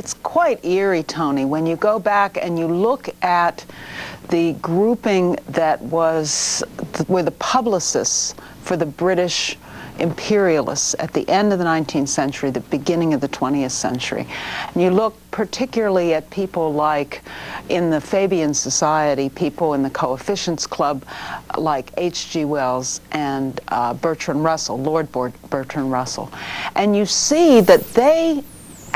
It's quite eerie, Tony, when you go back and you look at the grouping that was were the publicists for the British imperialists at the end of the 19th century, the beginning of the 20th century. And you look particularly at people like in the Fabian Society, people in the Coefficients Club like H.G. Wells and uh, Bertrand Russell, Lord Bertrand Russell. And you see that they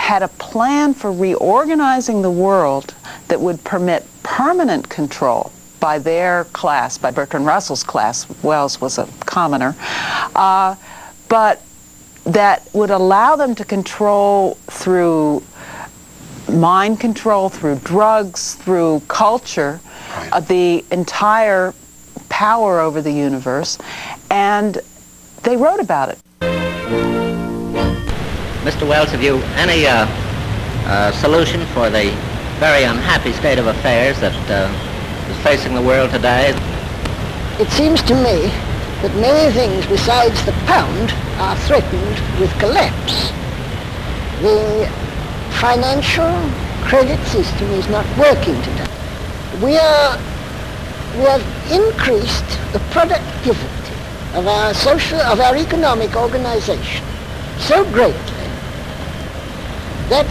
had a plan for reorganizing the world that would permit permanent control by their class, by Bertrand Russell's class, Wells was a commoner, uh, but that would allow them to control through mind control, through drugs, through culture, uh, the entire power over the universe. And they wrote about it. Mr. Wells, have you any uh, uh, solution for the very unhappy state of affairs that uh, is facing the world today? It seems to me that many things besides the pound are threatened with collapse. The financial credit system is not working today. We are we have increased the productivity of our social of our economic organization so greatly that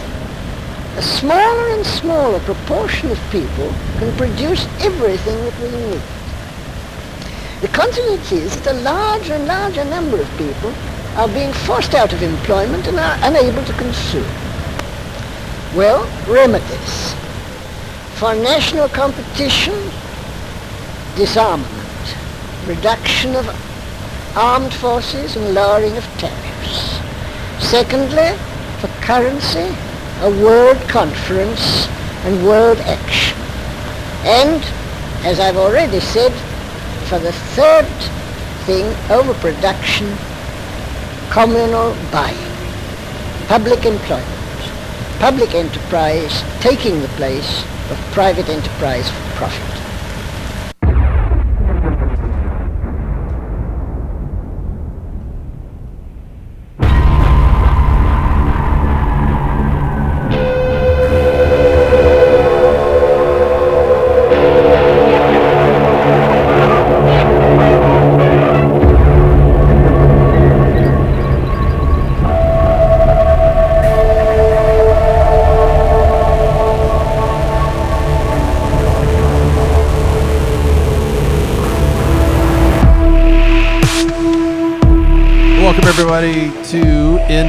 a smaller and smaller proportion of people can produce everything that we need. The consequence is that a larger and larger number of people are being forced out of employment and are unable to consume. Well, remedies for national competition, disarmament, reduction of armed forces and lowering of tariffs. Secondly, for currency, a world conference and world action. And, as I've already said, for the third thing, overproduction, communal buying, public employment, public enterprise taking the place of private enterprise for profit.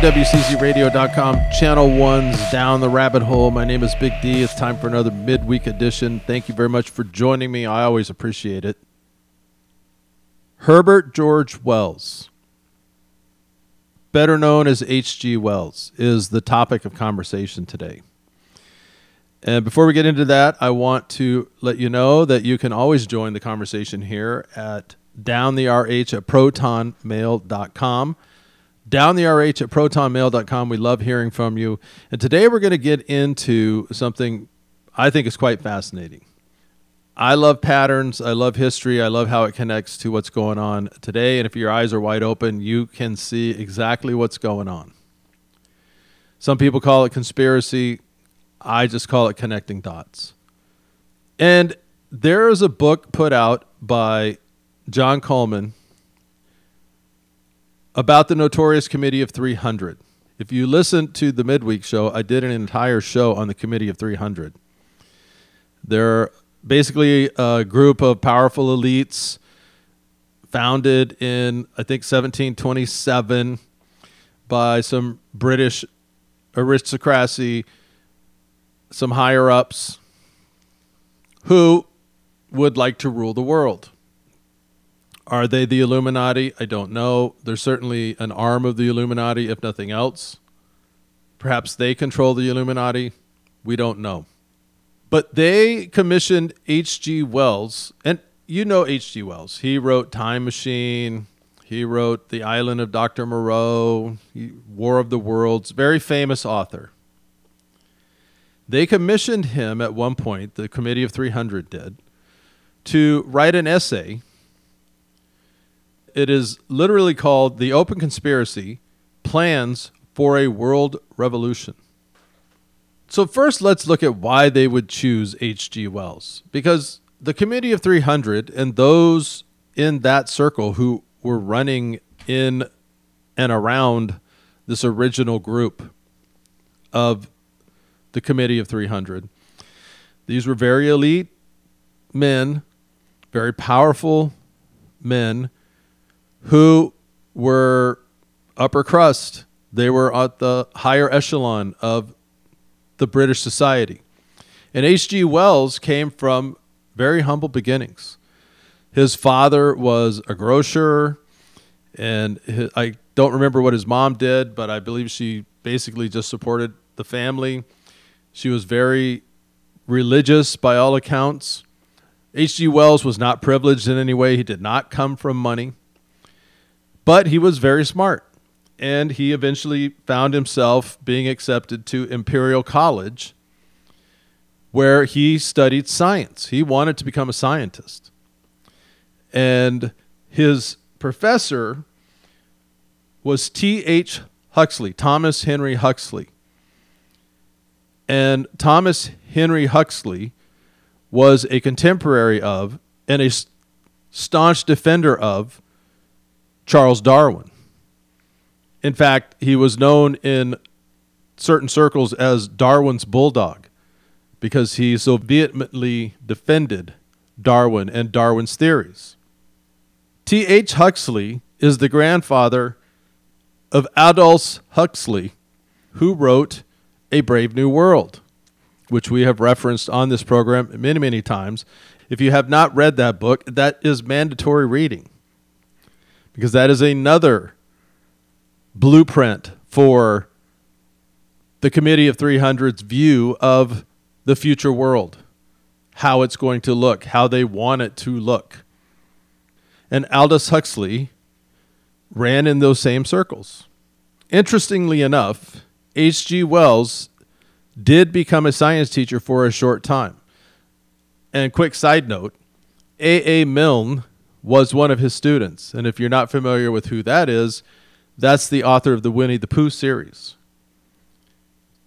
To NWCZRadio.com, Channel 1's Down the Rabbit Hole. My name is Big D. It's time for another midweek edition. Thank you very much for joining me. I always appreciate it. Herbert George Wells, better known as H.G. Wells, is the topic of conversation today. And before we get into that, I want to let you know that you can always join the conversation here at downtherh at protonmail.com down the RH at protonmail.com. We love hearing from you. And today we're going to get into something I think is quite fascinating. I love patterns. I love history. I love how it connects to what's going on today. And if your eyes are wide open, you can see exactly what's going on. Some people call it conspiracy. I just call it connecting dots. And there is a book put out by John Coleman about the Notorious Committee of 300. If you listen to the midweek show, I did an entire show on the Committee of 300. They're basically a group of powerful elites founded in, I think, 1727 by some British aristocracy, some higher ups who would like to rule the world. Are they the Illuminati? I don't know. They're certainly an arm of the Illuminati, if nothing else. Perhaps they control the Illuminati. We don't know. But they commissioned H.G. Wells, and you know H.G. Wells. He wrote Time Machine. He wrote The Island of Dr. Moreau, War of the Worlds, very famous author. They commissioned him at one point, the Committee of 300 did, to write an essay it is literally called The Open Conspiracy Plans for a World Revolution. So, first, let's look at why they would choose H.G. Wells. Because the Committee of 300 and those in that circle who were running in and around this original group of the Committee of 300, these were very elite men, very powerful men who were upper crust. They were at the higher echelon of the British society. And H.G. Wells came from very humble beginnings. His father was a grocer, and his, I don't remember what his mom did, but I believe she basically just supported the family. She was very religious by all accounts. H.G. Wells was not privileged in any way. He did not come from money, but he was very smart. And he eventually found himself being accepted to Imperial College, where he studied science. He wanted to become a scientist. And his professor was T.H. Huxley, Thomas Henry Huxley. And Thomas Henry Huxley was a contemporary of and a staunch defender of Charles Darwin. In fact, he was known in certain circles as Darwin's bulldog because he so vehemently defended Darwin and Darwin's theories. T.H. Huxley is the grandfather of Aldous Huxley, who wrote A Brave New World which we have referenced on this program many, many times. If you have not read that book, that is mandatory reading because that is another blueprint for the Committee of 300's view of the future world, how it's going to look, how they want it to look. And Aldous Huxley ran in those same circles. Interestingly enough, H.G. Wells did become a science teacher for a short time. And quick side note, A. A. Milne was one of his students. And if you're not familiar with who that is, that's the author of the Winnie the Pooh series.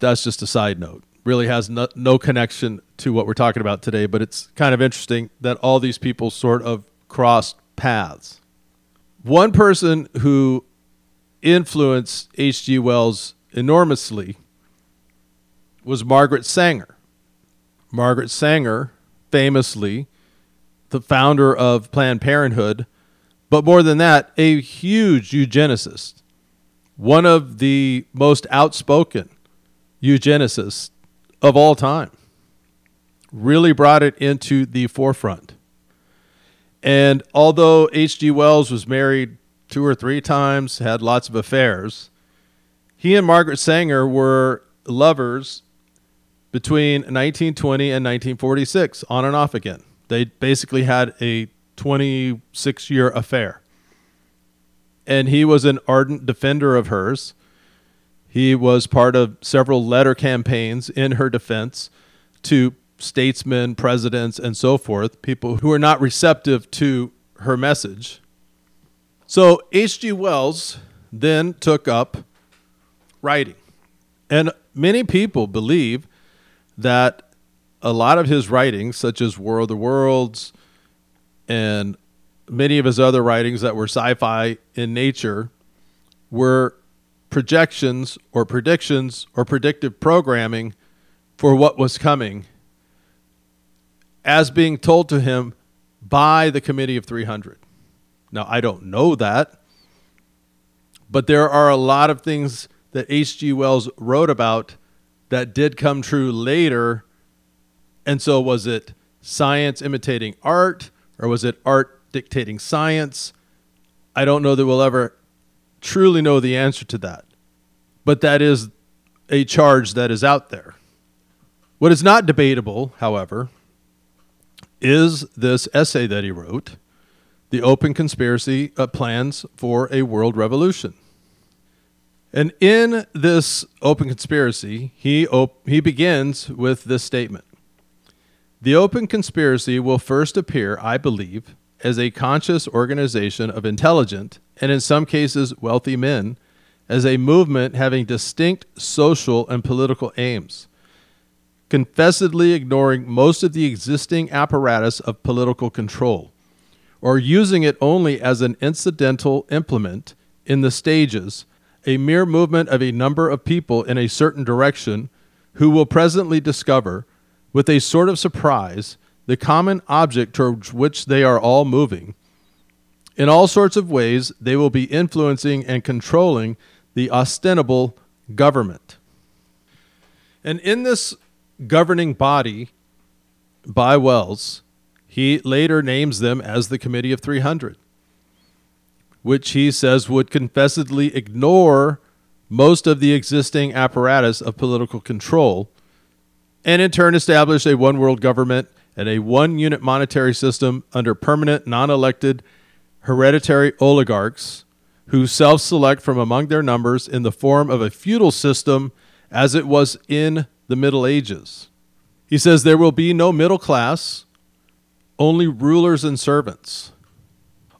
That's just a side note. Really has no, no connection to what we're talking about today, but it's kind of interesting that all these people sort of crossed paths. One person who influenced H.G. Wells enormously was Margaret Sanger. Margaret Sanger, famously the founder of Planned Parenthood, but more than that, a huge eugenicist, one of the most outspoken eugenicists of all time. Really brought it into the forefront. And although H.G. Wells was married two or three times, had lots of affairs, he and Margaret Sanger were lovers between 1920 and 1946, on and off again. They basically had a 26 year affair. And he was an ardent defender of hers. He was part of several letter campaigns in her defense to statesmen, presidents, and so forth, people who were not receptive to her message. So H.G. Wells then took up writing. And many people believe that a lot of his writings, such as War of the Worlds and many of his other writings that were sci fi in nature, were projections or predictions or predictive programming for what was coming as being told to him by the Committee of 300. Now, I don't know that, but there are a lot of things that H.G. Wells wrote about that did come true later. And so, was it science imitating art, or was it art dictating science? I don't know that we'll ever truly know the answer to that. But that is a charge that is out there. What is not debatable, however, is this essay that he wrote, The Open Conspiracy uh, Plans for a World Revolution. And in this open conspiracy, he, op- he begins with this statement The open conspiracy will first appear, I believe, as a conscious organization of intelligent and, in some cases, wealthy men, as a movement having distinct social and political aims. confessedly ignoring most of the existing apparatus of political control, or using it only as an incidental implement in the stages, a mere movement of a number of people in a certain direction who will presently discover, with a sort of surprise, the common object towards which they are all moving. In all sorts of ways, they will be influencing and controlling the ostensible government. And in this governing body by Wells, he later names them as the Committee of 300, which he says would confessedly ignore most of the existing apparatus of political control and in turn establish a one world government and a one unit monetary system under permanent, non elected, hereditary oligarchs who self select from among their numbers in the form of a feudal system as it was in the Middle Ages. He says there will be no middle class, only rulers and servants.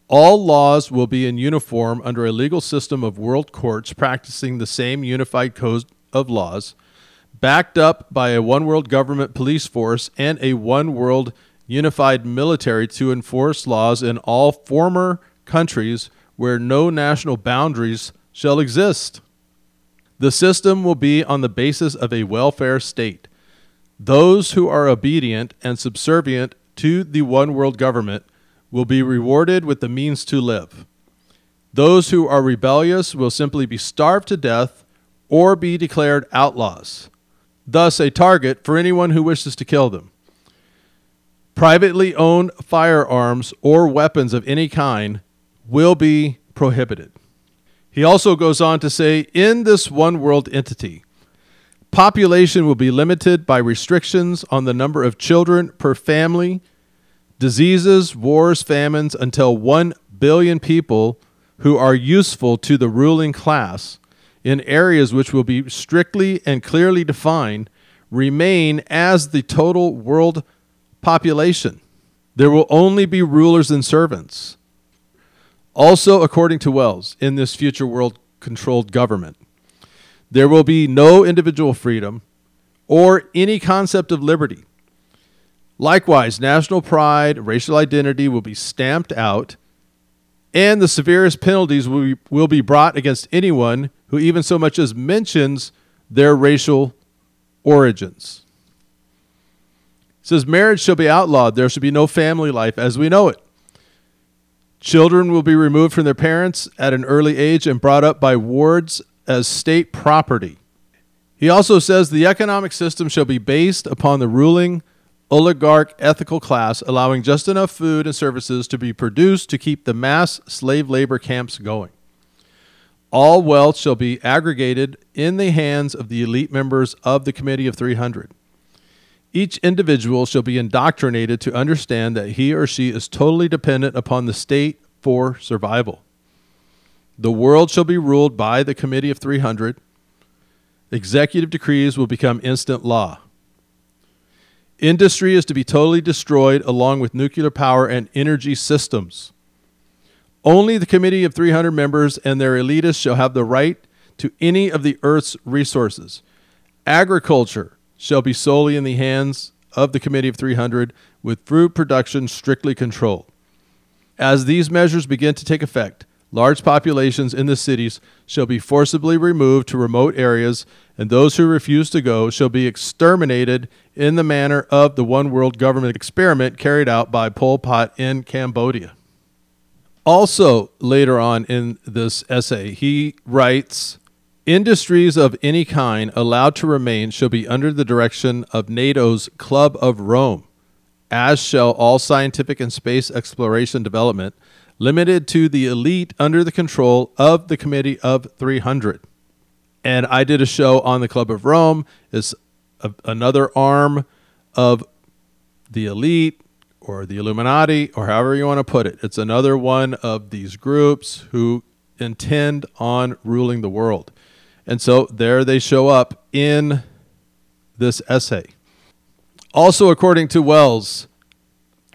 All laws will be in uniform under a legal system of world courts practicing the same unified code of laws, backed up by a one world government police force and a one world unified military to enforce laws in all former countries where no national boundaries shall exist. The system will be on the basis of a welfare state. Those who are obedient and subservient to the one world government will be rewarded with the means to live. Those who are rebellious will simply be starved to death or be declared outlaws, thus, a target for anyone who wishes to kill them. Privately owned firearms or weapons of any kind will be prohibited. He also goes on to say in this one world entity, population will be limited by restrictions on the number of children per family, diseases, wars, famines, until 1 billion people who are useful to the ruling class in areas which will be strictly and clearly defined remain as the total world population. There will only be rulers and servants. Also, according to Wells, in this future world controlled government, there will be no individual freedom or any concept of liberty. Likewise, national pride, racial identity will be stamped out, and the severest penalties will be, will be brought against anyone who even so much as mentions their racial origins. It says marriage shall be outlawed. There shall be no family life as we know it. Children will be removed from their parents at an early age and brought up by wards as state property. He also says the economic system shall be based upon the ruling oligarch ethical class, allowing just enough food and services to be produced to keep the mass slave labor camps going. All wealth shall be aggregated in the hands of the elite members of the Committee of 300. Each individual shall be indoctrinated to understand that he or she is totally dependent upon the state for survival. The world shall be ruled by the Committee of 300. Executive decrees will become instant law. Industry is to be totally destroyed along with nuclear power and energy systems. Only the Committee of 300 members and their elitists shall have the right to any of the Earth's resources. Agriculture, shall be solely in the hands of the Committee of 300, with fruit production strictly controlled. As these measures begin to take effect, large populations in the cities shall be forcibly removed to remote areas, and those who refuse to go shall be exterminated in the manner of the one world government experiment carried out by Pol Pot in Cambodia. Also, later on in this essay, he writes Industries of any kind allowed to remain shall be under the direction of NATO's Club of Rome, as shall all scientific and space exploration development, limited to the elite under the control of the Committee of 300. And I did a show on the Club of Rome. It's a, another arm of the elite or the Illuminati, or however you want to put it. It's another one of these groups who intend on ruling the world. And so there they show up in this essay. Also, according to Wells,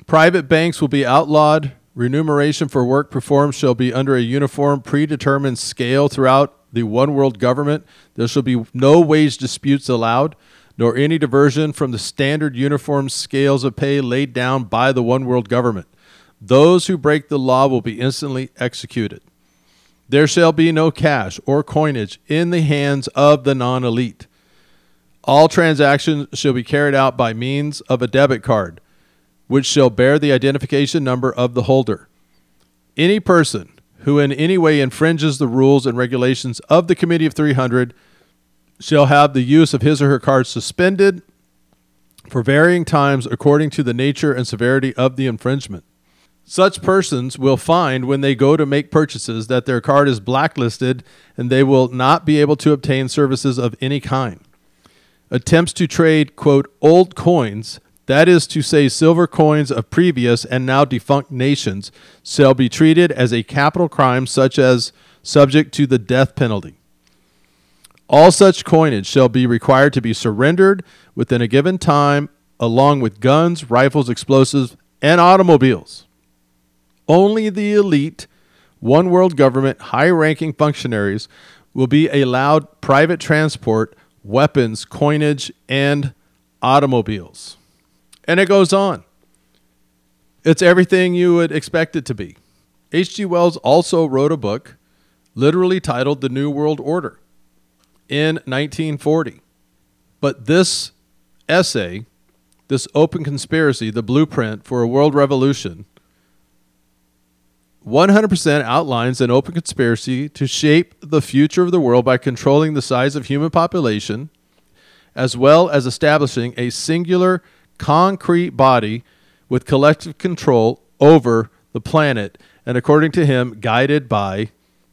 private banks will be outlawed. Remuneration for work performed shall be under a uniform, predetermined scale throughout the one world government. There shall be no wage disputes allowed. Nor any diversion from the standard uniform scales of pay laid down by the one world government. Those who break the law will be instantly executed. There shall be no cash or coinage in the hands of the non elite. All transactions shall be carried out by means of a debit card, which shall bear the identification number of the holder. Any person who in any way infringes the rules and regulations of the Committee of 300 shall have the use of his or her card suspended for varying times according to the nature and severity of the infringement. Such persons will find when they go to make purchases that their card is blacklisted and they will not be able to obtain services of any kind. Attempts to trade, quote, old coins, that is to say, silver coins of previous and now defunct nations, shall be treated as a capital crime, such as subject to the death penalty. All such coinage shall be required to be surrendered within a given time, along with guns, rifles, explosives, and automobiles. Only the elite, one world government, high ranking functionaries will be allowed private transport, weapons, coinage, and automobiles. And it goes on. It's everything you would expect it to be. H.G. Wells also wrote a book literally titled The New World Order in 1940. But this essay, this open conspiracy, the blueprint for a world revolution, 100% outlines an open conspiracy to shape the future of the world by controlling the size of human population, as well as establishing a singular concrete body with collective control over the planet, and according to him, guided by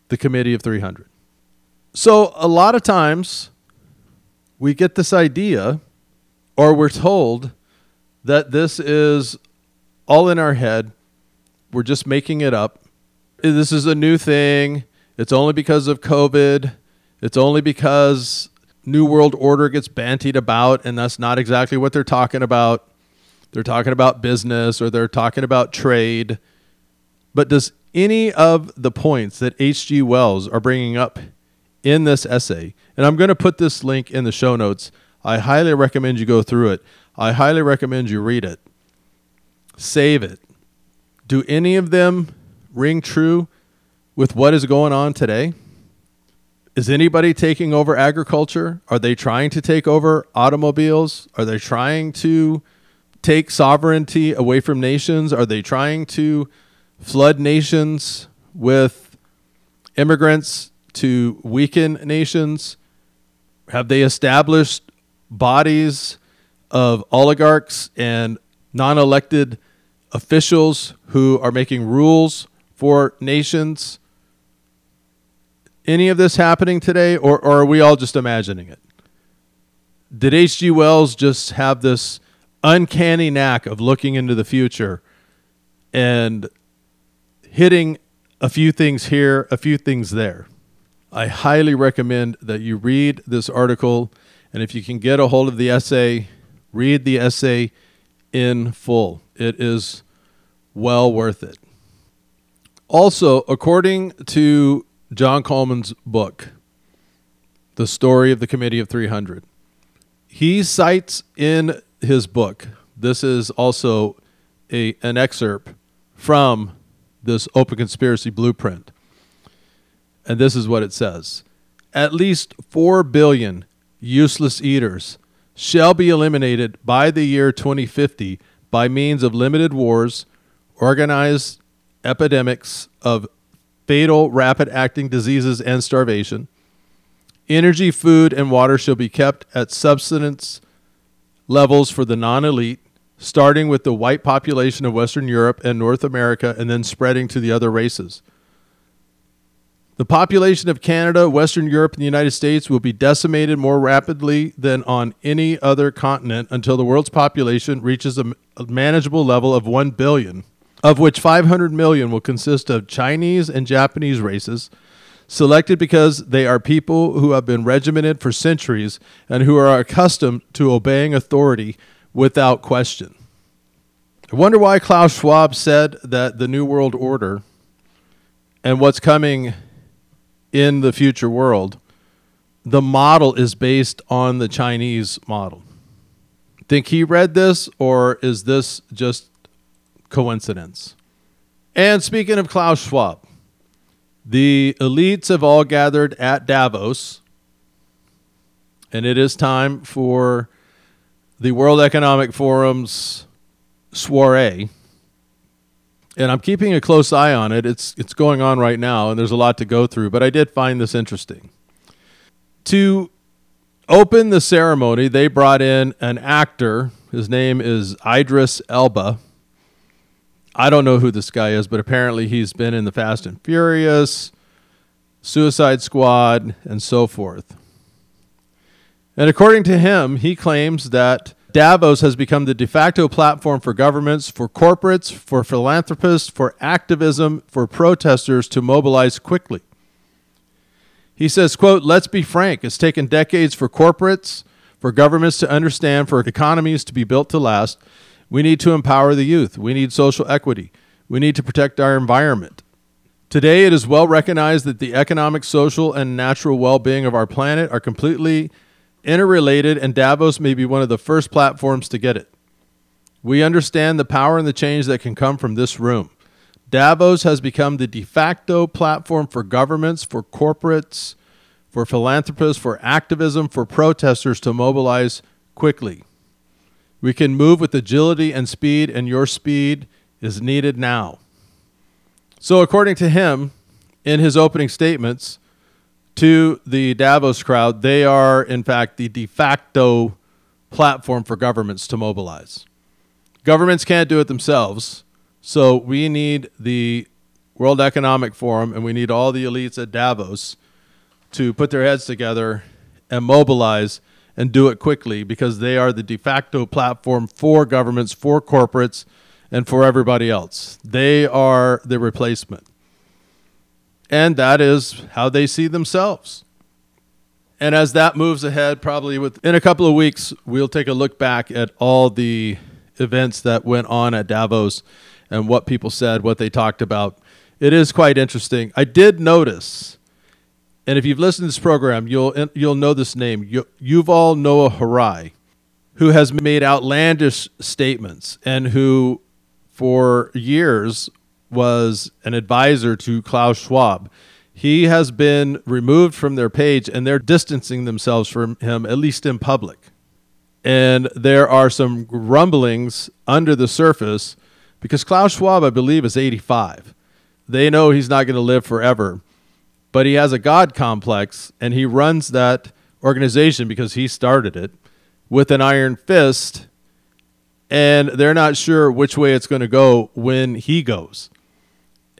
the Committee of 300. So, a lot of times we get this idea, or we're told that this is all in our head. We're just making it up. This is a new thing. It's only because of COVID. It's only because New World Order gets bantied about, and that's not exactly what they're talking about. They're talking about business or they're talking about trade. But does any of the points that H.G. Wells are bringing up in this essay, and I'm going to put this link in the show notes. I highly recommend you go through it. I highly recommend you read it. Save it. Do any of them ring true with what is going on today? Is anybody taking over agriculture? Are they trying to take over automobiles? Are they trying to take sovereignty away from nations? Are they trying to flood nations with immigrants to weaken nations? Have they established bodies of oligarchs and non elected officials who are making rules for nations? Any of this happening today, or, or are we all just imagining it? Did H.G. Wells just have this uncanny knack of looking into the future and hitting a few things here, a few things there? I highly recommend that you read this article, and if you can get a hold of the essay, read the essay in full. It is well worth it. Also, according to John Coleman's book, The Story of the Committee of 300, he cites in his book, this is also a, an excerpt from this open conspiracy blueprint. And this is what it says At least 4 billion useless eaters shall be eliminated by the year 2050 by means of limited wars, organized epidemics of fatal rapid acting diseases and starvation. Energy, food, and water shall be kept at subsistence levels for the non elite, starting with the white population of Western Europe and North America and then spreading to the other races. The population of Canada, Western Europe, and the United States will be decimated more rapidly than on any other continent until the world's population reaches a manageable level of 1 billion, of which 500 million will consist of Chinese and Japanese races, selected because they are people who have been regimented for centuries and who are accustomed to obeying authority without question. I wonder why Klaus Schwab said that the New World Order and what's coming in the future world, the model is based on the Chinese model. Think he read this, or is this just coincidence? And speaking of Klaus Schwab, the elites have all gathered at Davos, and it is time for the World Economic Forum's soiree. And I'm keeping a close eye on it. It's it's going on right now, and there's a lot to go through. But I did find this interesting. To open the ceremony, they brought in an actor. His name is Idris Elba. I don't know who this guy is, but apparently he's been in the Fast and Furious, Suicide Squad, and so forth. And according to him, he claims that Davos has become the de facto platform for governments, for corporates, for philanthropists, for activism, for protesters to mobilize quickly. He says, quote, let's be frank, it's taken decades for corporates, for governments to understand, for economies to be built to last. We need to empower the youth. We need social equity. We need to protect our environment. Today, it is well recognized that the economic, social, and natural well being of our planet are completely interrelated, and Davos may be one of the first platforms to get it. We understand the power and the change that can come from this room. Davos has become the de facto platform for governments, for corporates, for philanthropists, for activism, for protesters to mobilize quickly. We can move with agility and speed, and your speed is needed now. So, according to him, in his opening statements, to the Davos crowd, they are, in fact, the de facto platform for governments to mobilize. Governments can't do it themselves, so we need the World Economic Forum and we need all the elites at Davos to put their heads together and mobilize and do it quickly because they are the de facto platform for governments, for corporates, and for everybody else. They are the replacement. And that is how they see themselves. And as that moves ahead, probably within a couple of weeks, we'll take a look back at all the events that went on at Davos and what people said, what they talked about. It is quite interesting. I did notice, and if you've listened to this program, you'll you'll know this name, Yuval Noah Harari, who has made outlandish statements and who, for years, was an advisor to Klaus Schwab. He has been removed from their page and they're distancing themselves from him, at least in public. And there are some rumblings under the surface because Klaus Schwab, I believe, is 85. They know he's not going to live forever, but he has a God complex and he runs that organization because he started it with an iron fist. And they're not sure which way it's going to go when he goes.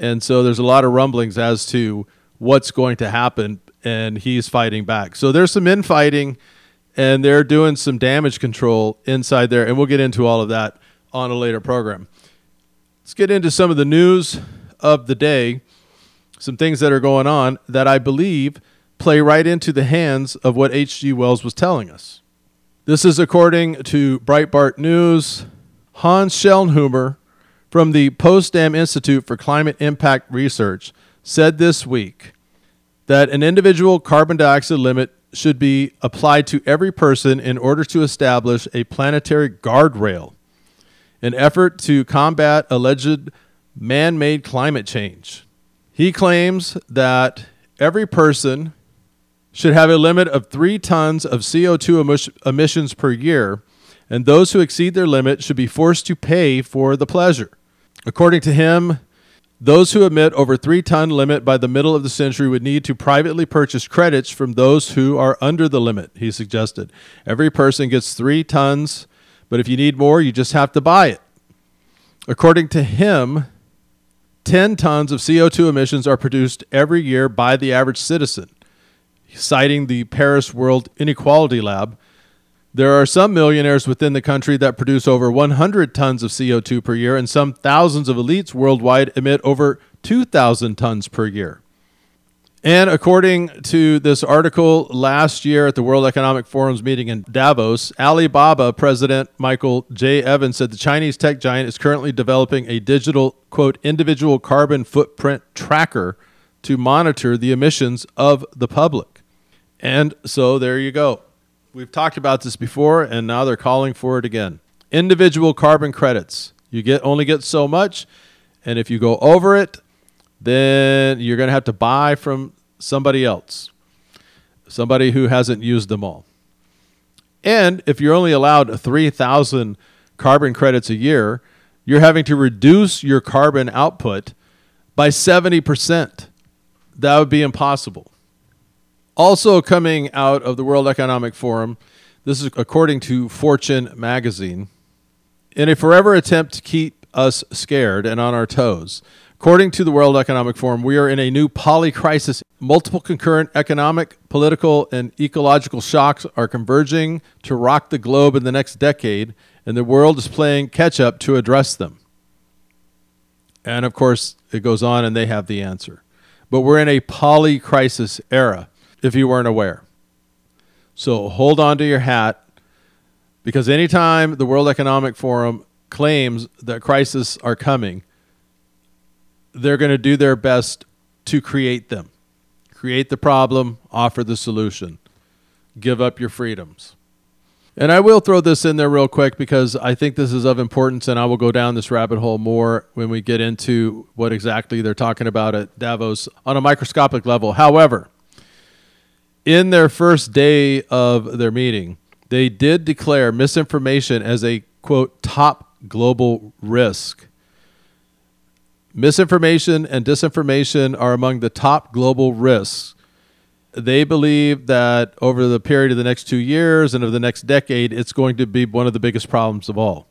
And so there's a lot of rumblings as to what's going to happen, and he's fighting back. So there's some infighting, and they're doing some damage control inside there, and we'll get into all of that on a later program. Let's get into some of the news of the day, some things that are going on that I believe play right into the hands of what H.G. Wells was telling us. This is according to Breitbart News. Hans Schellnhuber from the Potsdam Institute for Climate Impact Research said this week that an individual carbon dioxide limit should be applied to every person in order to establish a planetary guardrail, an effort to combat alleged man made climate change. He claims that every person should have a limit of three tons of CO2 emissions per year, and those who exceed their limit should be forced to pay for the pleasure. According to him, those who emit over three ton limit by the middle of the century would need to privately purchase credits from those who are under the limit, he suggested. Every person gets three tons, but if you need more, you just have to buy it. According to him, 10 tons of CO2 emissions are produced every year by the average citizen, citing the Paris World Inequality Lab, there are some millionaires within the country that produce over 100 tons of CO2 per year, and some thousands of elites worldwide emit over 2,000 tons per year. And according to this article last year at the World Economic Forum's meeting in Davos, Alibaba president Michael J. Evans said the Chinese tech giant is currently developing a digital, quote, individual carbon footprint tracker to monitor the emissions of the public. And so there you go We've talked about this before, and now they're calling for it again. Individual carbon credits. You get only get so much, and if you go over it, then you're going to have to buy from somebody else, somebody who hasn't used them all. And if you're only allowed 3,000 carbon credits a year, you're having to reduce your carbon output by 70%. That would be impossible. Also, coming out of the World Economic Forum, this is according to Fortune magazine, in a forever attempt to keep us scared and on our toes. According to the World Economic Forum, we are in a new polycrisis. Multiple concurrent economic, political, and ecological shocks are converging to rock the globe in the next decade, and the world is playing catch up to address them. And of course, it goes on, and they have the answer. But we're in a polycrisis era, if you weren't aware. So hold on to your hat, because anytime the World Economic Forum claims that crises are coming, they're going to do their best to create them. Create the problem, offer the solution. Give up your freedoms. And I will throw this in there real quick because I think this is of importance, and I will go down this rabbit hole more when we get into what exactly they're talking about at Davos on a microscopic level. However, in their first day of their meeting, they did declare misinformation as a quote top global risk. Misinformation and disinformation are among the top global risks. They believe that over the period of the next two years and of the next decade, it's going to be one of the biggest problems of all.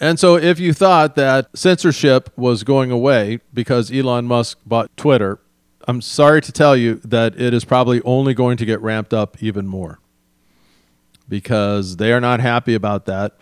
And so, if you thought that censorship was going away because Elon Musk bought Twitter, I'm sorry to tell you that it is probably only going to get ramped up even more because they are not happy about that.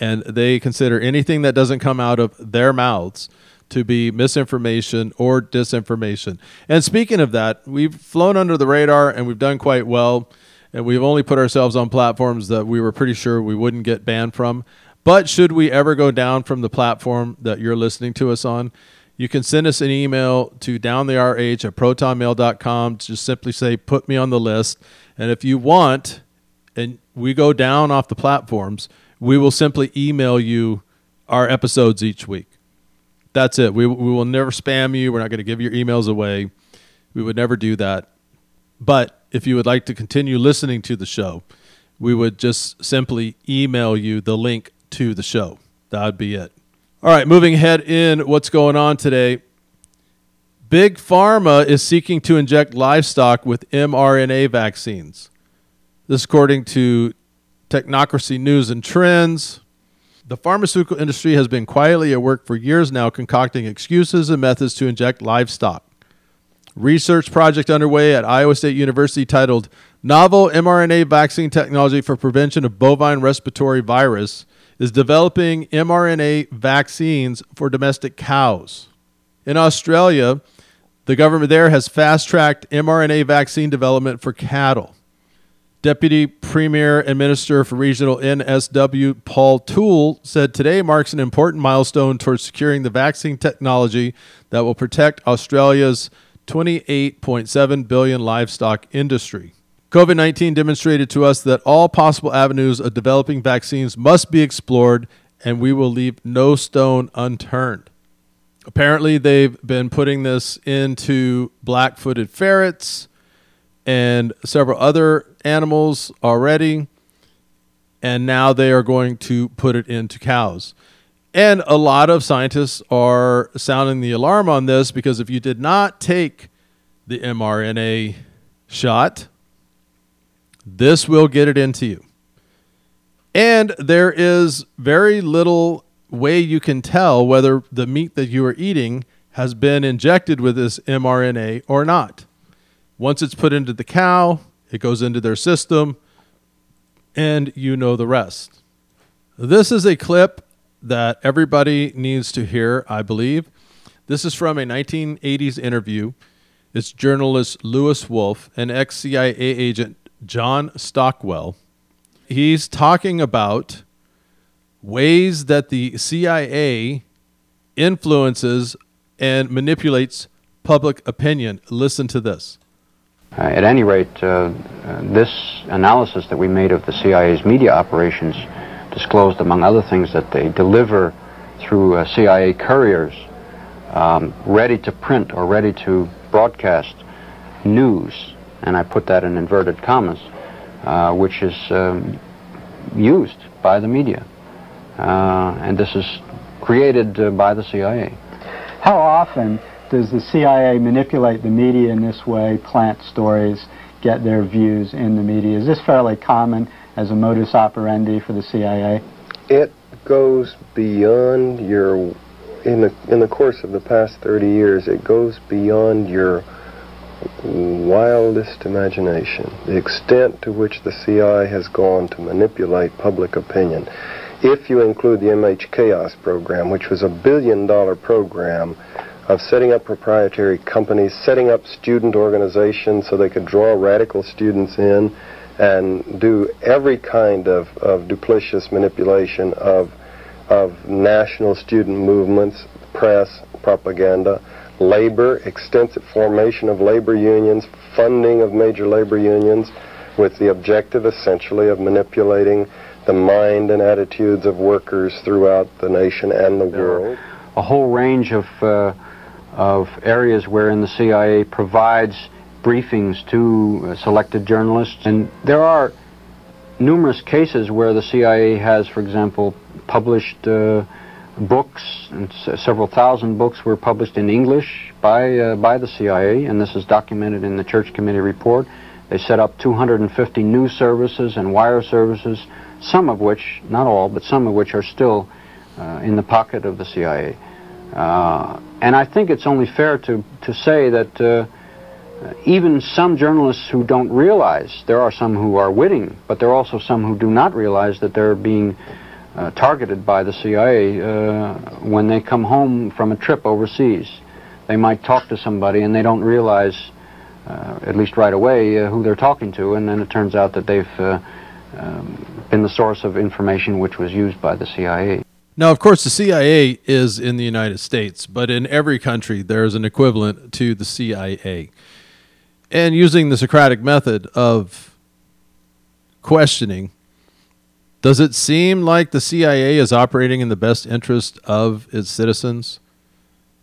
And they consider anything that doesn't come out of their mouths to be misinformation or disinformation. And speaking of that, we've flown under the radar and we've done quite well. And we've only put ourselves on platforms that we were pretty sure we wouldn't get banned from. But should we ever go down from the platform that you're listening to us on, you can send us an email to downtherh at protonmail.com. Just simply say, put me on the list. And if you want, and we go down off the platforms, we will simply email you our episodes each week. That's it. We, we will never spam you. We're not going to give your emails away. We would never do that. But if you would like to continue listening to the show, we would just simply email you the link to the show. That would be it. All right, moving ahead in what's going on today. Big Pharma is seeking to inject livestock with mRNA vaccines. This, according to Technocracy News and Trends. The pharmaceutical industry has been quietly at work for years now, concocting excuses and methods to inject livestock. Research project underway at Iowa State University titled Novel mRNA Vaccine Technology for Prevention of Bovine Respiratory Virus is developing mRNA vaccines for domestic cows. In Australia, the government there has fast tracked mRNA vaccine development for cattle. Deputy Premier and Minister for Regional NSW Paul Toole said today marks an important milestone towards securing the vaccine technology that will protect Australia's 28.7 billion livestock industry. COVID 19 demonstrated to us that all possible avenues of developing vaccines must be explored, and we will leave no stone unturned. Apparently, they've been putting this into black footed ferrets and several other animals already, and now they are going to put it into cows. And a lot of scientists are sounding the alarm on this because if you did not take the mRNA shot, this will get it into you. And there is very little way you can tell whether the meat that you are eating has been injected with this mRNA or not. Once it's put into the cow, it goes into their system, and you know the rest. This is a clip that everybody needs to hear, I believe. This is from a 1980s interview. It's journalist Louis Wolf an ex CIA agent John Stockwell. He's talking about ways that the CIA influences and manipulates public opinion. Listen to this. Uh, at any rate, uh, uh, this analysis that we made of the CIA's media operations disclosed, among other things, that they deliver through uh, CIA couriers um, ready to print or ready to broadcast news, and I put that in inverted commas, uh, which is um, used by the media. Uh, and this is created uh, by the CIA. How often does the CIA manipulate the media in this way, plant stories, get their views in the media? Is this fairly common as a modus operandi for the CIA? It goes beyond your, in the, in the course of the past 30 years, it goes beyond your wildest imagination. The extent to which the CIA has gone to manipulate public opinion. If you include the MH Chaos program, which was a billion dollar program of setting up proprietary companies, setting up student organizations so they could draw radical students in and do every kind of, of duplicitous manipulation of, of national student movements, press, propaganda, labor, extensive formation of labor unions, funding of major labor unions, with the objective essentially of manipulating the mind and attitudes of workers throughout the nation and the world. A whole range of, uh, of areas wherein the CIA provides briefings to uh, selected journalists. And there are numerous cases where the CIA has, for example, published uh, books, and several thousand books were published in English by, uh, by the CIA, and this is documented in the Church Committee report. They set up 250 news services and wire services, some of which, not all, but some of which are still uh, in the pocket of the CIA. Uh, and I think it's only fair to, to say that uh, even some journalists who don't realize, there are some who are witting, but there are also some who do not realize that they're being uh, targeted by the CIA uh, when they come home from a trip overseas. They might talk to somebody and they don't realize, uh, at least right away, uh, who they're talking to, and then it turns out that they've uh, um, been the source of information which was used by the CIA. Now, of course, the CIA is in the United States, but in every country there's an equivalent to the CIA. And using the Socratic method of questioning, does it seem like the CIA is operating in the best interest of its citizens?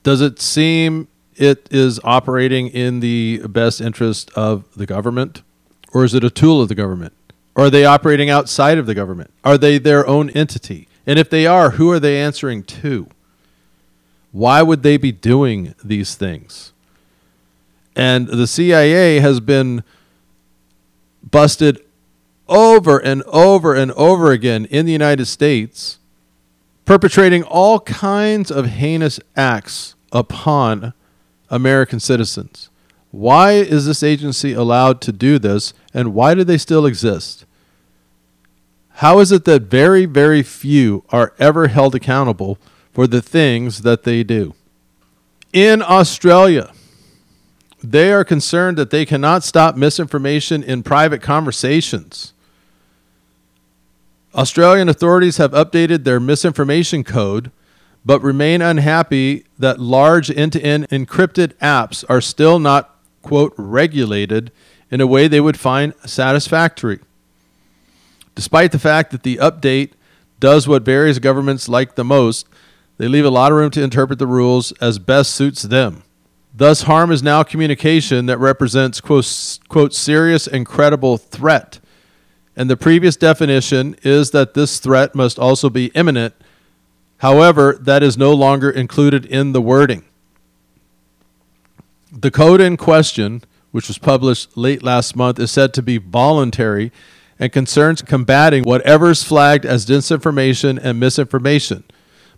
Does it seem it is operating in the best interest of the government? Or is it a tool of the government? Or are they operating outside of the government? Are they their own entity? And if they are, who are they answering to? Why would they be doing these things? And the CIA has been busted over and over and over again in the United States, perpetrating all kinds of heinous acts upon American citizens. Why is this agency allowed to do this, and why do they still exist? How is it that very, very few are ever held accountable for the things that they do? In Australia, they are concerned that they cannot stop misinformation in private conversations. Australian authorities have updated their misinformation code, but remain unhappy that large end to end encrypted apps are still not, quote, regulated in a way they would find satisfactory. Despite the fact that the update does what various governments like the most, they leave a lot of room to interpret the rules as best suits them. Thus, harm is now communication that represents, quote, quote, serious and credible threat. And the previous definition is that this threat must also be imminent. However, that is no longer included in the wording. The code in question, which was published late last month, is said to be voluntary and concerns combating whatever's flagged as disinformation and misinformation.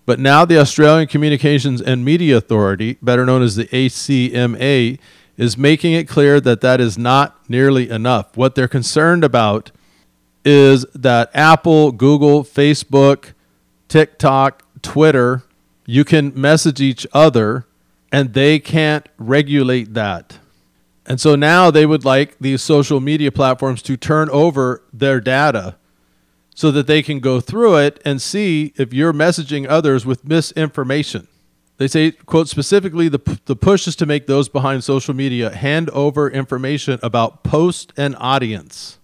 But now the Australian Communications and Media Authority, better known as the ACMA, is making it clear that that is not nearly enough. What they're concerned about is that Apple, Google, Facebook, TikTok, Twitter, you can message each other and they can't regulate that. And so now they would like these social media platforms to turn over their data so that they can go through it and see if you're messaging others with misinformation. They say, quote, specifically, the, p- the push is to make those behind social media hand over information about post and audience.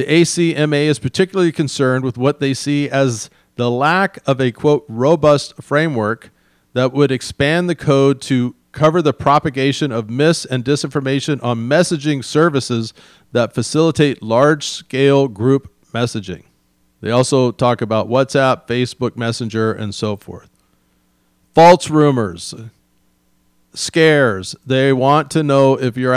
The ACMA is particularly concerned with what they see as the lack of a, quote, robust framework that would expand the code to cover the propagation of mis and disinformation on messaging services that facilitate large scale group messaging. They also talk about WhatsApp, Facebook Messenger, and so forth. False rumors, scares. They want to know if you're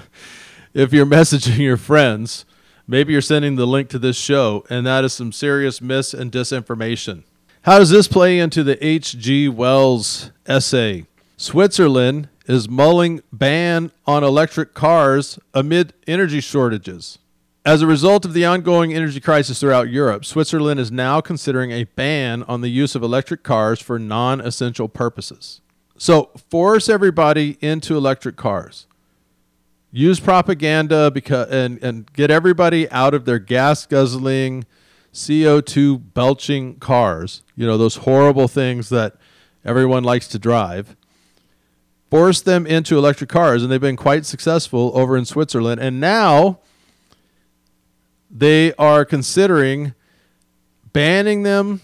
if you're messaging your friends. Maybe you're sending the link to this show, and that is some serious mis and disinformation. How does this play into the H.G. Wells essay? Switzerland is mulling ban on electric cars amid energy shortages. As a result of the ongoing energy crisis throughout Europe, Switzerland is now considering a ban on the use of electric cars for non essential purposes. So, force everybody into electric cars. Use propaganda because, and, and get everybody out of their gas guzzling, CO2 belching cars, you know, those horrible things that everyone likes to drive. Force them into electric cars, and they've been quite successful over in Switzerland. And now, they are considering banning them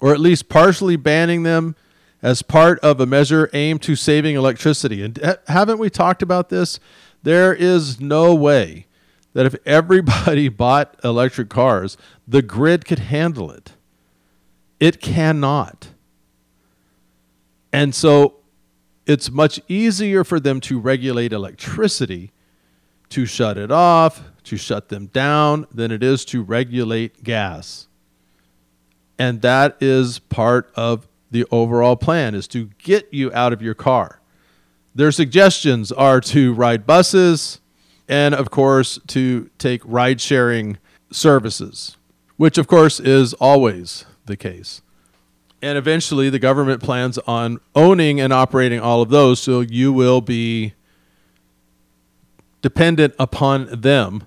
or at least partially banning them as part of a measure aimed to saving electricity. And haven't we talked about this? There is no way that if everybody bought electric cars, the grid could handle it. It cannot. And so it's much easier for them to regulate electricity, to shut it off, to shut them down than it is to regulate gas. And that is part of the overall plan is to get you out of your car. Their suggestions are to ride buses and of course to take ride sharing services, which of course is always the case. And eventually the government plans on owning and operating all of those so you will be dependent upon them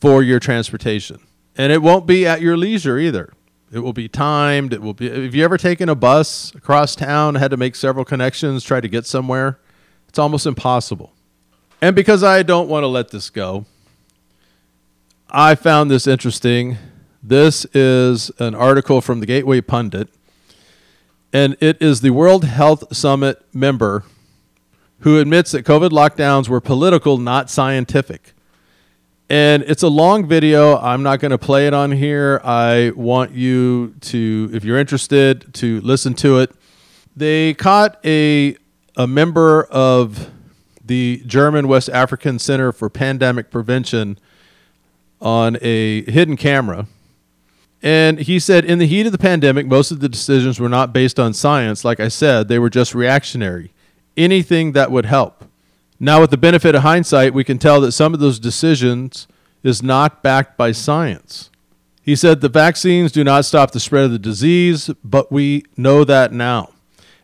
for your transportation. And it won't be at your leisure either. It will be timed. It will be. Have you ever taken a bus across town, had to make several connections, try to get somewhere? It's almost impossible. And because I don't want to let this go, I found this interesting. This is an article from the Gateway Pundit, and it is the World Health Summit member who admits that COVID lockdowns were political, not scientific. And it's a long video. I'm not going to play it on here. I want you to, if you're interested, to listen to it. They caught a a member of the German West African Center for Pandemic Prevention on a hidden camera. And he said, in the heat of the pandemic, most of the decisions were not based on science. Like I said, they were just reactionary. Anything that would help. Now, with the benefit of hindsight, we can tell that some of those decisions is not backed by science. He said the vaccines do not stop the spread of the disease, but we know that now.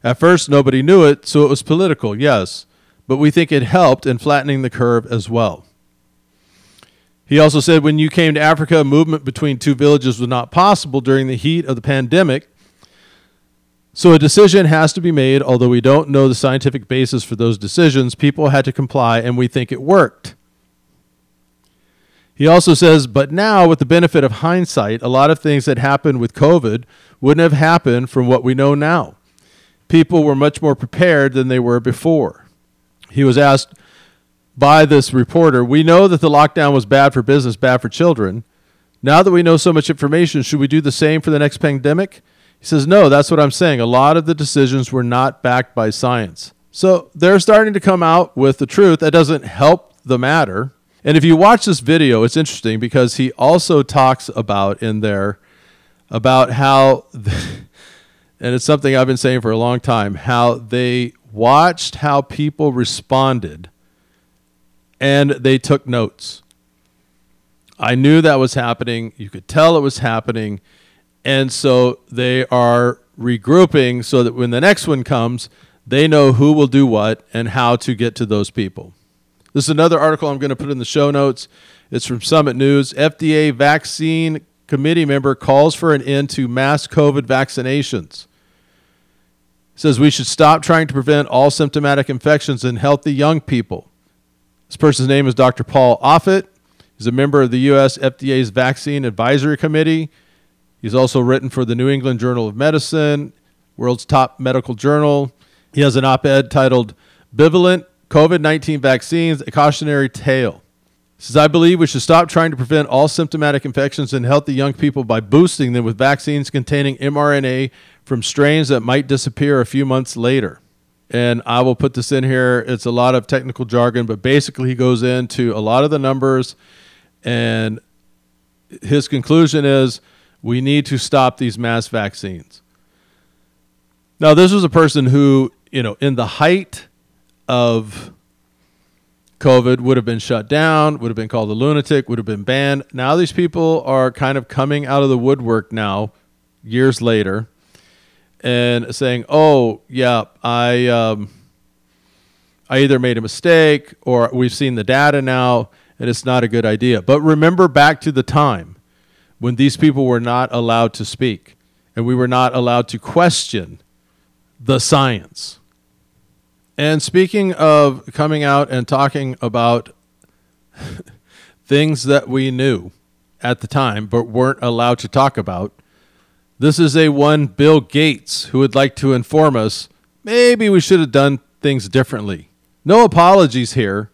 At first, nobody knew it, so it was political, yes, but we think it helped in flattening the curve as well. He also said when you came to Africa, movement between two villages was not possible during the heat of the pandemic. So a decision has to be made, although we don't know the scientific basis for those decisions. People had to comply, and we think it worked. He also says, but now, with the benefit of hindsight, a lot of things that happened with COVID wouldn't have happened from what we know now. People were much more prepared than they were before. He was asked by this reporter, We know that the lockdown was bad for business, bad for children. Now that we know so much information, should we do the same for the next pandemic? He says, No, that's what I'm saying. A lot of the decisions were not backed by science. So they're starting to come out with the truth. That doesn't help the matter. And if you watch this video, it's interesting because he also talks about in there about how, and it's something I've been saying for a long time, how they watched how people responded and they took notes. I knew that was happening. You could tell it was happening. And so they are regrouping so that when the next one comes, they know who will do what and how to get to those people. This is another article I'm going to put in the show notes. It's from Summit News. FDA vaccine committee member calls for an end to mass COVID vaccinations. says we should stop trying to prevent all symptomatic infections in healthy young people. This person's name is Dr. Paul Offit. He's a member of the U.S. FDA's Vaccine Advisory Committee. He's also written for the New England Journal of Medicine, world's top medical journal. He has an op ed titled Bivalent COVID 19 Vaccines, a Cautionary Tale. He says, I believe we should stop trying to prevent all symptomatic infections in healthy young people by boosting them with vaccines containing mRNA from strains that might disappear a few months later. And I will put this in here. It's a lot of technical jargon, but basically, he goes into a lot of the numbers. And his conclusion is we need to stop these mass vaccines. Now, this was a person who, you know, in the height of COVID would have been shut down, would have been called a lunatic, would have been banned. Now these people are kind of coming out of the woodwork now, years later, and saying, "Oh, yeah, I um, I either made a mistake or we've seen the data now, and it's not a good idea." But remember back to the time when these people were not allowed to speak, and we were not allowed to question the science. And speaking of coming out and talking about things that we knew at the time but weren't allowed to talk about, this is a one Bill Gates who would like to inform us maybe we should have done things differently. No apologies here.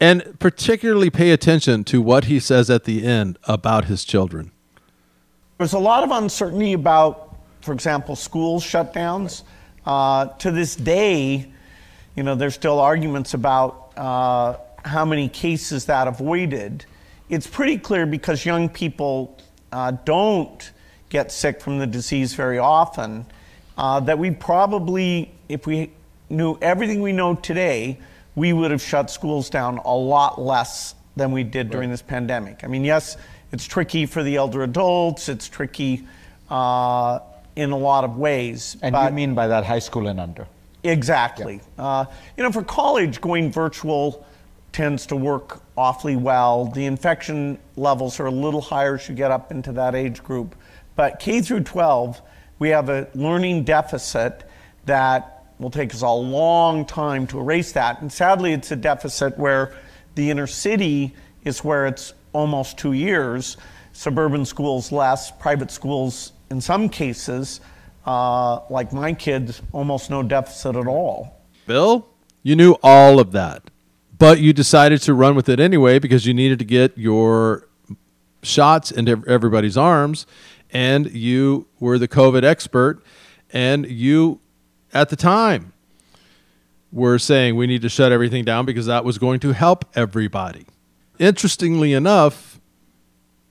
And particularly pay attention to what he says at the end about his children. There's a lot of uncertainty about, for example, school shutdowns. Uh, to this day, you know, there's still arguments about uh, how many cases that avoided. It's pretty clear because young people uh, don't get sick from the disease very often uh, that we probably, if we knew everything we know today, we would have shut schools down a lot less than we did during this pandemic. I mean, yes, it's tricky for the elder adults, it's tricky uh, in a lot of ways. And you mean by that high school and under? Exactly. Uh, you know, for college, going virtual tends to work awfully well. The infection levels are a little higher as you get up into that age group. But K through 12, we have a learning deficit that will take us a long time to erase that. And sadly, it's a deficit where the inner city is where it's almost two years, suburban schools less, private schools in some cases, uh, like my kids, almost no deficit at all. Bill, you knew all of that, but you decided to run with it anyway because you needed to get your shots into everybody's arms, and you were the COVID expert, and you, at the time, we were saying we need to shut everything down because that was going to help everybody. Interestingly enough,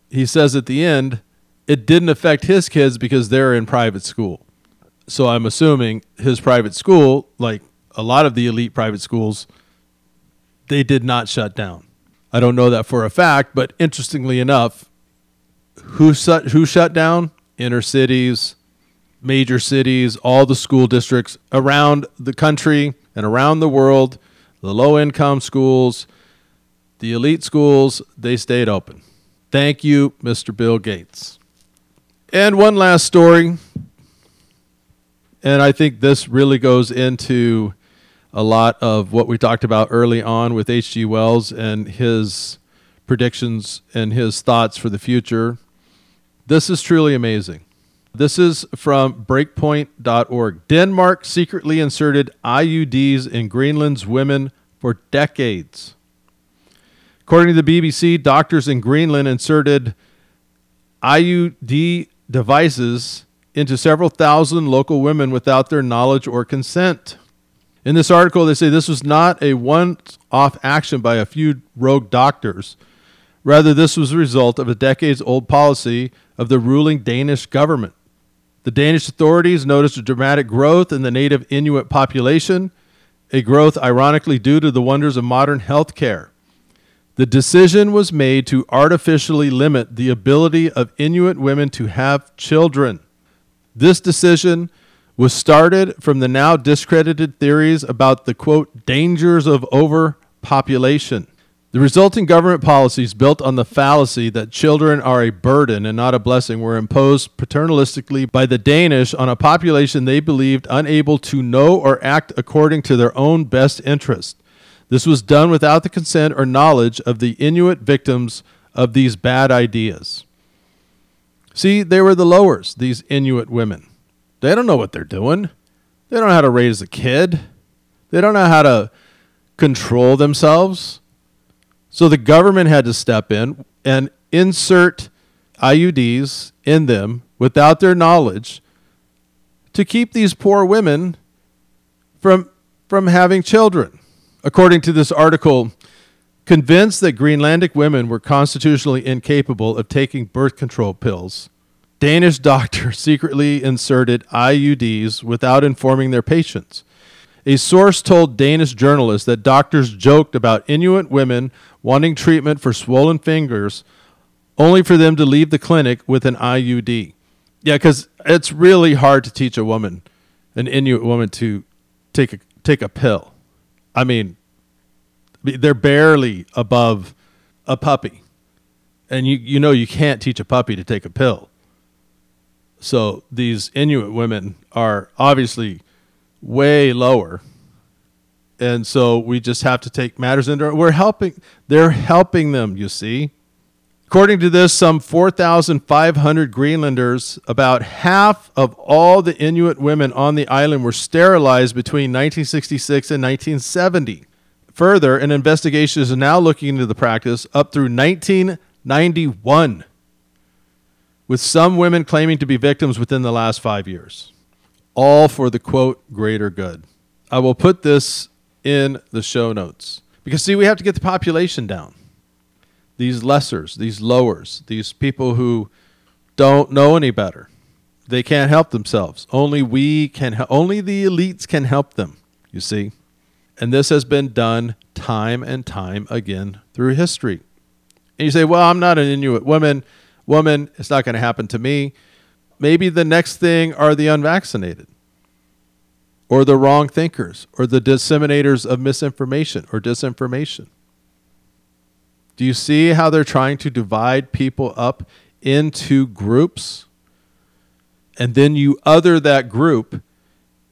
he says at the end, it didn't affect his kids because they're in private school. So I'm assuming his private school, like a lot of the elite private schools, they did not shut down. I don't know that for a fact, but interestingly enough, who shut, who shut down? Inner cities, major cities, all the school districts around the country and around the world, the low income schools, the elite schools, they stayed open. Thank you, Mr. Bill Gates. And one last story. And I think this really goes into a lot of what we talked about early on with H.G. Wells and his predictions and his thoughts for the future. This is truly amazing. This is from breakpoint.org. Denmark secretly inserted IUDs in Greenland's women for decades. According to the BBC, doctors in Greenland inserted IUD devices into several thousand local women without their knowledge or consent. In this article, they say this was not a one off action by a few rogue doctors. Rather, this was a result of a decades old policy of the ruling Danish government. The Danish authorities noticed a dramatic growth in the native Inuit population, a growth ironically due to the wonders of modern health care. The decision was made to artificially limit the ability of Inuit women to have children. This decision was started from the now discredited theories about the quote dangers of overpopulation. The resulting government policies built on the fallacy that children are a burden and not a blessing were imposed paternalistically by the Danish on a population they believed unable to know or act according to their own best interest. This was done without the consent or knowledge of the Inuit victims of these bad ideas. See, they were the lowers, these Inuit women. They don't know what they're doing. They don't know how to raise a kid. They don't know how to control themselves. So the government had to step in and insert IUDs in them without their knowledge to keep these poor women from from having children. According to this article, convinced that Greenlandic women were constitutionally incapable of taking birth control pills, Danish doctors secretly inserted IUDs without informing their patients. A source told Danish journalists that doctors joked about Inuit women wanting treatment for swollen fingers only for them to leave the clinic with an IUD. Yeah, because it's really hard to teach a woman, an Inuit woman, to take a take a pill. I mean, they're barely above a puppy, and you you know you can't teach a puppy to take a pill. So these Inuit women are obviously way lower. And so we just have to take matters into we're helping they're helping them, you see. According to this, some 4,500 Greenlanders, about half of all the Inuit women on the island were sterilized between 1966 and 1970. Further, an investigation is now looking into the practice up through 1991, with some women claiming to be victims within the last five years all for the quote greater good. I will put this in the show notes because see we have to get the population down. These lessers, these lowers, these people who don't know any better. They can't help themselves. Only we can only the elites can help them, you see. And this has been done time and time again through history. And you say, "Well, I'm not an Inuit woman. Woman, it's not going to happen to me." Maybe the next thing are the unvaccinated or the wrong thinkers or the disseminators of misinformation or disinformation. Do you see how they're trying to divide people up into groups? And then you other that group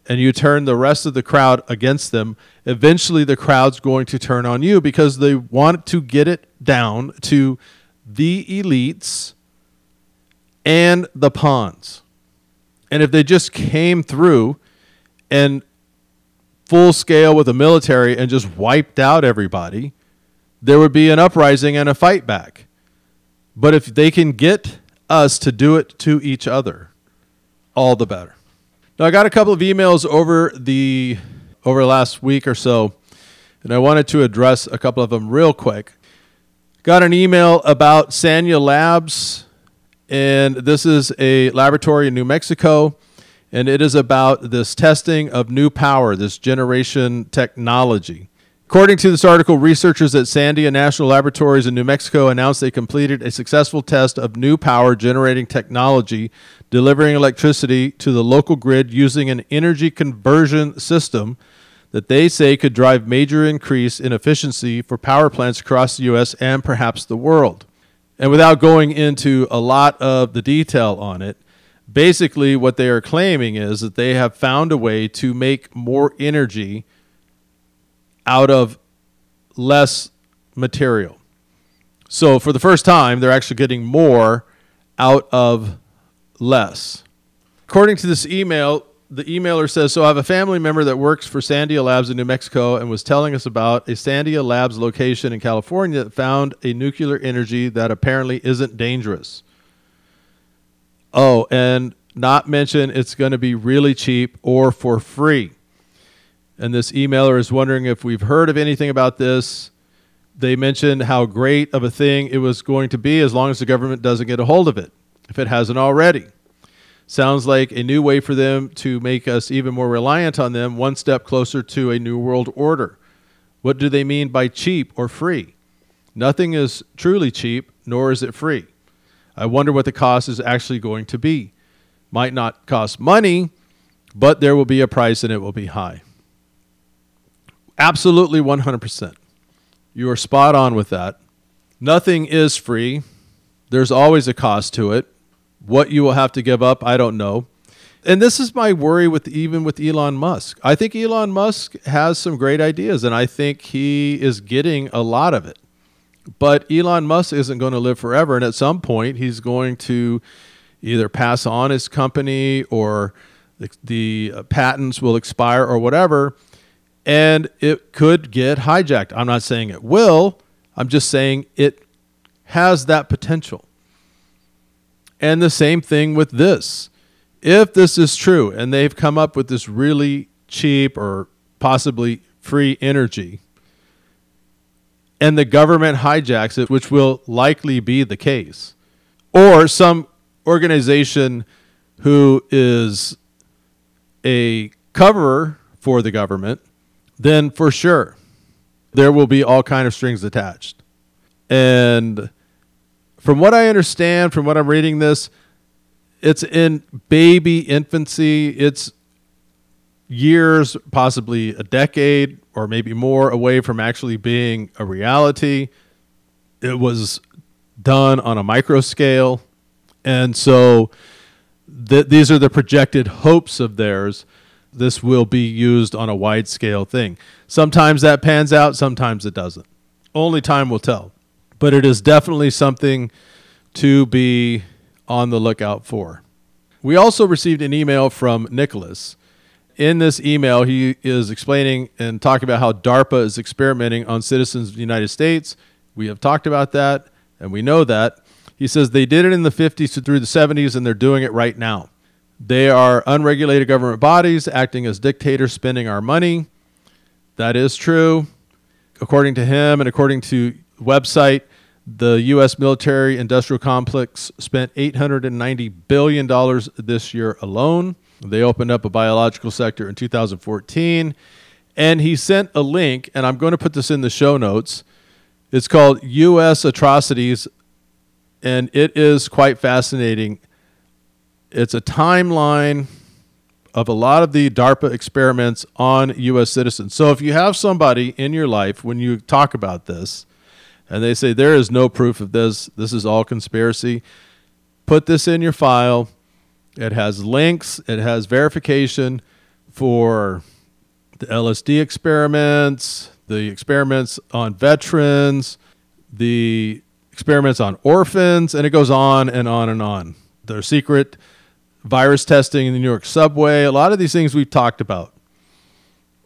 and you turn the rest of the crowd against them. Eventually, the crowd's going to turn on you because they want to get it down to the elites and the pawns. And if they just came through and full scale with the military and just wiped out everybody, there would be an uprising and a fight back. But if they can get us to do it to each other, all the better. Now I got a couple of emails over the over the last week or so, and I wanted to address a couple of them real quick. Got an email about Sandia Labs and this is a laboratory in New Mexico, and it is about this testing of new power, this generation technology. According to this article, researchers at Sandia National Laboratories in New Mexico announced they completed a successful test of new power generating technology, delivering electricity to the local grid using an energy conversion system that they say could drive major increase in efficiency for power plants across the US and perhaps the world. And without going into a lot of the detail on it, basically what they are claiming is that they have found a way to make more energy out of less material. So for the first time, they're actually getting more out of less. According to this email, the emailer says, So I have a family member that works for Sandia Labs in New Mexico and was telling us about a Sandia Labs location in California that found a nuclear energy that apparently isn't dangerous. Oh, and not mention it's going to be really cheap or for free. And this emailer is wondering if we've heard of anything about this. They mentioned how great of a thing it was going to be as long as the government doesn't get a hold of it, if it hasn't already. Sounds like a new way for them to make us even more reliant on them, one step closer to a new world order. What do they mean by cheap or free? Nothing is truly cheap, nor is it free. I wonder what the cost is actually going to be. Might not cost money, but there will be a price and it will be high. Absolutely 100%. You are spot on with that. Nothing is free. There's always a cost to it. What you will have to give up, I don't know. And this is my worry with even with Elon Musk. I think Elon Musk has some great ideas and I think he is getting a lot of it. But Elon Musk isn't going to live forever and at some point he's going to either pass on his company or the, the uh, patents will expire or whatever and it could get hijacked. I'm not saying it will. I'm just saying it has that potential. And the same thing with this. If this is true and they've come up with this really cheap or possibly free energy, and the government hijacks it, which will likely be the case, or some organization who is a cover for the government, then for sure there will be all kind of strings attached. And from what I understand, from what I'm reading this, it's in baby infancy. It's years, possibly a decade or maybe more away from actually being a reality. It was done on a micro scale. And so th- these are the projected hopes of theirs. This will be used on a wide scale thing. Sometimes that pans out, sometimes it doesn't. Only time will tell. But it is definitely something to be on the lookout for. We also received an email from Nicholas. In this email, he is explaining and talking about how DARPA is experimenting on citizens of the United States. We have talked about that, and we know that. He says they did it in the 50s through the 70s, and they're doing it right now. They are unregulated government bodies acting as dictators, spending our money. That is true. According to him and according to website, the U.S. military industrial complex spent $890 billion this year alone. They opened up a biological sector in 2014. And he sent a link, and I'm going to put this in the show notes. It's called U.S. Atrocities, and it is quite fascinating. It's a timeline of a lot of the DARPA experiments on U.S. citizens. So if you have somebody in your life, when you talk about this, and they say there is no proof of this, this is all conspiracy, put this in your file. It has links, it has verification for the LSD experiments, the experiments on veterans, the experiments on orphans, and it goes on and on and on. Their secret virus testing in the New York subway, a lot of these things we've talked about.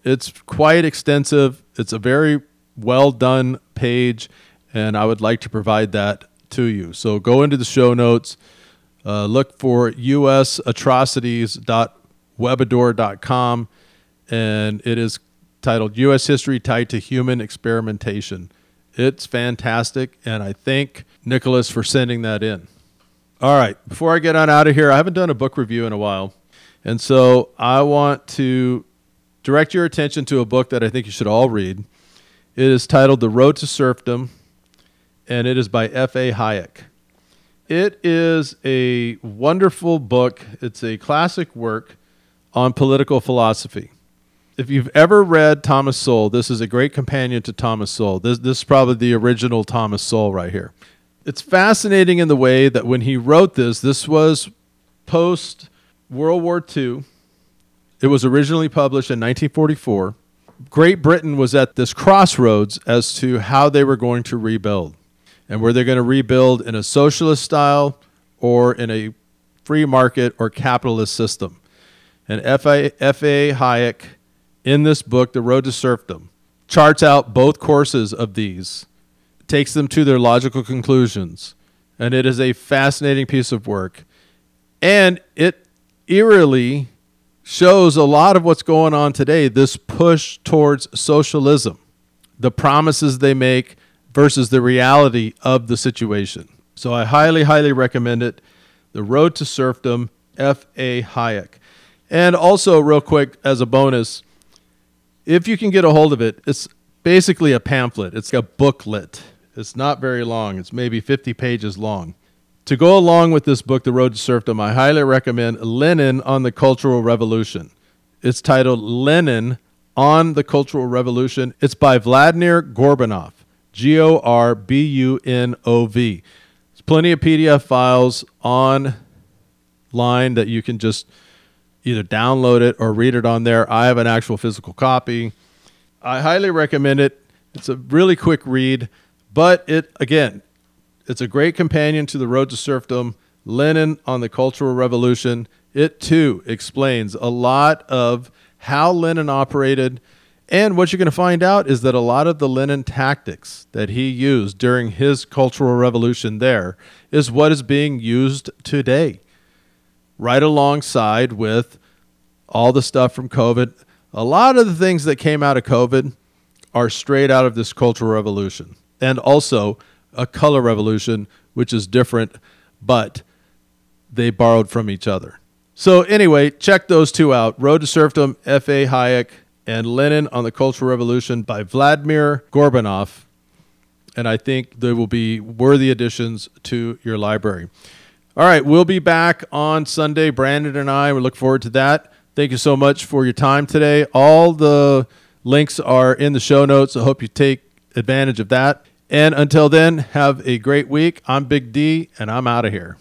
It's quite extensive. It's a very well done page and I would like to provide that to you. So go into the show notes, uh, look for usatrocities.webador.com, and it is titled U.S. History Tied to Human Experimentation. It's fantastic, and I thank Nicholas for sending that in. All right, before I get on out of here, I haven't done a book review in a while, and so I want to direct your attention to a book that I think you should all read. It is titled The Road to Serfdom and it is by F.A. Hayek. It is a wonderful book. It's a classic work on political philosophy. If you've ever read Thomas Sowell, this is a great companion to Thomas Sowell. This, this is probably the original Thomas Sowell right here. It's fascinating in the way that when he wrote this, this was post World War II. It was originally published in 1944. Great Britain was at this crossroads as to how they were going to rebuild and where they're going to rebuild in a socialist style or in a free market or capitalist system. And F.A. Hayek, in this book, The Road to Serfdom, charts out both courses of these, takes them to their logical conclusions. And it is a fascinating piece of work. And it eerily shows a lot of what's going on today this push towards socialism, the promises they make, versus the reality of the situation. So I highly, highly recommend it. The Road to Serfdom, F.A. Hayek. And also, real quick, as a bonus, if you can get a hold of it, it's basically a pamphlet. It's a booklet. It's not very long, it's maybe 50 pages long. To go along with this book, The Road to Serfdom, I highly recommend Lenin on the Cultural Revolution. It's titled Lenin on the Cultural Revolution. It's by Vladimir Gorbunov. G O R B U N O V. There's plenty of PDF files online that you can just either download it or read it on there. I have an actual physical copy. I highly recommend it. It's a really quick read, but it again, it's a great companion to The Road to Serfdom, Lenin on the Cultural Revolution. It too explains a lot of how Lenin operated. And what you're going to find out is that a lot of the Lenin tactics that he used during his Cultural Revolution there is what is being used today, right alongside with all the stuff from COVID. A lot of the things that came out of COVID are straight out of this Cultural Revolution and also a color revolution, which is different, but they borrowed from each other. So, anyway, check those two out Road to Serfdom, F.A. Hayek, and Lenin on the Cultural Revolution by Vladimir Gorbunov. And I think they will be worthy additions to your library. All right, we'll be back on Sunday. Brandon and I, we look forward to that. Thank you so much for your time today. All the links are in the show notes. I hope you take advantage of that. And until then, have a great week. I'm Big D, and I'm out of here.